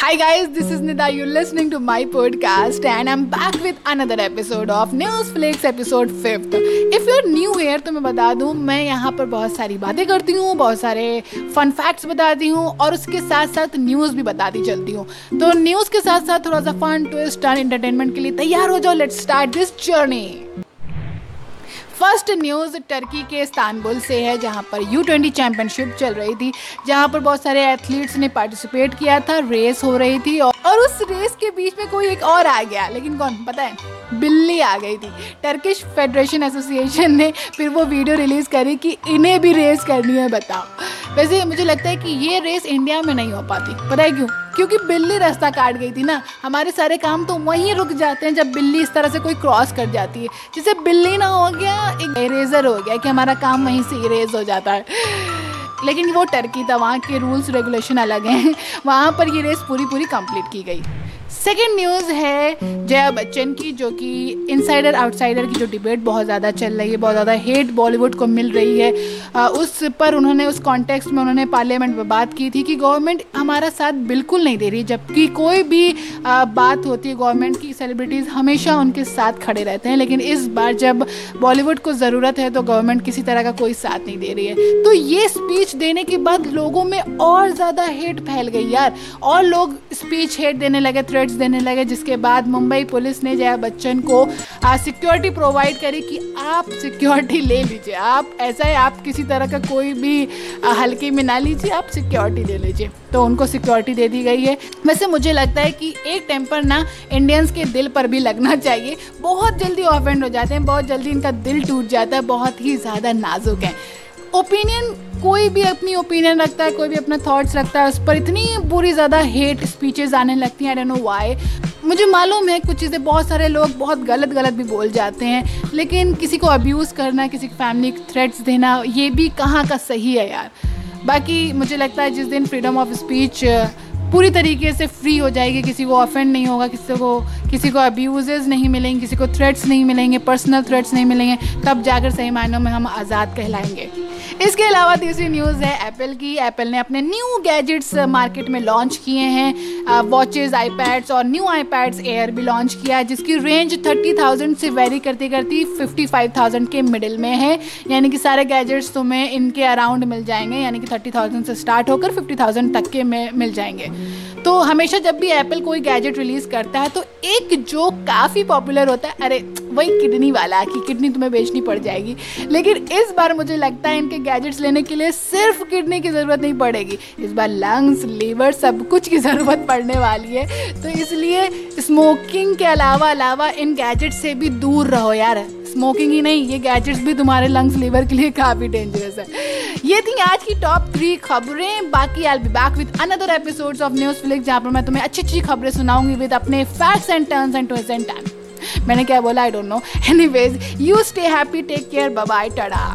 Hi guys, this is Nida. You're listening to my podcast and I'm back with another episode of Newsflix episode 5th. If you're new here तो मैं बता दूँ मैं यहाँ पर बहुत सारी बातें करती हूँ बहुत सारे फन फैक्ट्स बताती हूँ और उसके साथ साथ न्यूज़ भी बताती चलती हूँ तो न्यूज़ के साथ साथ थोड़ा सा फन ट्विस्ट और एंटरटेनमेंट के लिए तैयार हो जाओ let's start this journey first news Turkey के इस्तानबुल से है, जहाँ पर यू ट्वेंटी चैम्पियनशिप चल रही थी, जहाँ पर बहुत सारे एथलीट्स ने पार्टिसिपेट किया था रेस हो रही थी और उस रेस के बीच में कोई एक और आ गया, लेकिन कौन, पता है, बिल्ली आ गई थी। टर्किश फेडरेशन एसोसिएशन ने फिर वो वीडियो रिलीज़ करी कि इन्हें भी रेस करनी है, बताओ। वैसे मुझे लगता है कि ये रेस इंडिया में नहीं हो पाती, पता है क्यों? क्योंकि बिल्ली रास्ता काट गई थी ना। हमारे सारे काम तो वहीं रुक जाते हैं जब बिल्ली इस तरह से कोई क्रॉस कर जाती है। जैसे बिल्ली ना हो गया, एक इरेजर हो गया कि हमारा काम वहीं से इरेज हो जाता है। लेकिन वो टर्की था, वहाँ के रूल्स रेगुलेशन अलग हैं। वहाँ पर ये रेस पूरी पूरी कंप्लीट की गई। सेकेंड न्यूज़ है जया बच्चन की जो कि इनसाइडर आउटसाइडर की जो डिबेट बहुत ज़्यादा चल रही है बहुत ज़्यादा हेट बॉलीवुड को मिल रही है। आ, उस पर उन्होंने उस कॉन्टेक्स्ट में उन्होंने पार्लियामेंट में बात की थी कि गवर्नमेंट हमारा साथ बिल्कुल नहीं दे रही जबकि कोई भी आ, बात होती है गवर्नमेंट की सेलिब्रिटीज़ हमेशा उनके साथ खड़े रहते हैं लेकिन इस बार जब बॉलीवुड को ज़रूरत है तो गवर्नमेंट किसी तरह का कोई साथ नहीं दे रही है। तो ये स्पीच देने के बाद लोगों में और ज़्यादा हेट फैल गई यार और लोग स्पीच हेट देने लगे थ्रेड्स देने लगे, जिसके बाद मुंबई पुलिस ने जया बच्चन को सिक्योरिटी प्रोवाइड करी कि आप सिक्योरिटी ले लीजिए। आप, ऐसा है, आप किसी तरह का कोई भी हल्के में ना लीजिए, आप सिक्योरिटी ले लीजिए। तो उनको सिक्योरिटी दे दी गई है। वैसे मुझे लगता है कि एक टेम्पर ना इंडियंस के दिल पर भी लगना चाहिए। बहुत जल्दी ऑफेंड हो जाते हैं, बहुत जल्दी इनका दिल टूट जाता है, बहुत ही ज़्यादा नाजुक है। ओपिनियन कोई भी अपनी ओपिनियन रखता है, कोई भी अपना थॉट्स रखता है, उस पर इतनी बुरी ज़्यादा हेट स्पीचेस आने लगती हैं आई डोंट नो वाई मुझे मालूम है कुछ चीज़ें, बहुत सारे लोग बहुत गलत गलत भी बोल जाते हैं, लेकिन किसी को अब्यूज़ करना, किसी की फैमिली थ्रेट्स देना, ये भी कहाँ का सही है यार? बाकी मुझे लगता है जिस दिन फ्रीडम ऑफ़ स्पीच पूरी तरीके से फ्री हो जाएगी, किसी को ऑफेंड नहीं होगा, किसी को किसी को अब्यूजेज नहीं मिलेंगे, किसी को थ्रेट्स नहीं मिलेंगे पर्सनल थ्रेट्स नहीं मिलेंगे, तब जाकर सही मायनों में हम आज़ाद कहलाएँगे। इसके अलावा तीसरी न्यूज़ है एप्पल की। एप्पल ने अपने न्यू गैजेट्स मार्केट में लॉन्च किए हैं। वॉचेज़ आईपैड्स और न्यू आईपैड्स एयर भी लॉन्च किया है, जिसकी रेंज थर्टी थाउज़ेंड से वेरी करती करती फिफ्टी फाइव थाउज़ेंड के मिडिल में है। यानी कि सारे गैजेट्स तुम्हें इनके अराउंड मिल जाएँगे, यानी कि थर्टी थाउज़ेंड से स्टार्ट होकर फिफ्टी थाउज़ेंड तक के में मिल जाएँगे। तो हमेशा जब भी एप्पल कोई गैजेट रिलीज़ करता है तो एक जो काफ़ी पॉपुलर होता है, अरे वही किडनी वाला, कि किडनी तुम्हें बेचनी पड़ जाएगी। लेकिन इस बार मुझे लगता है इनके गैजेट्स लेने के लिए सिर्फ़ किडनी की ज़रूरत नहीं पड़ेगी। इस बार लंग्स लीवर सब कुछ की ज़रूरत पड़ने वाली है। तो इसलिए स्मोकिंग के अलावा अलावा इन गैजेट से भी दूर रहो यार। स्मोकिंग ही नहीं, ये गैजेट्स भी तुम्हारे लंग्स लीवर के लिए काफ़ी डेंजरस है। ये थी आज की टॉप थ्री खबरें। बाकी I be back with another episodes of news flick जहाँ पर मैं तुम्हें अच्छी अच्छी खबरें सुनाऊँगी विद अपने facts and turns and twist and time मैंने क्या बोला? I don't know any ways you stay happy take care bye tata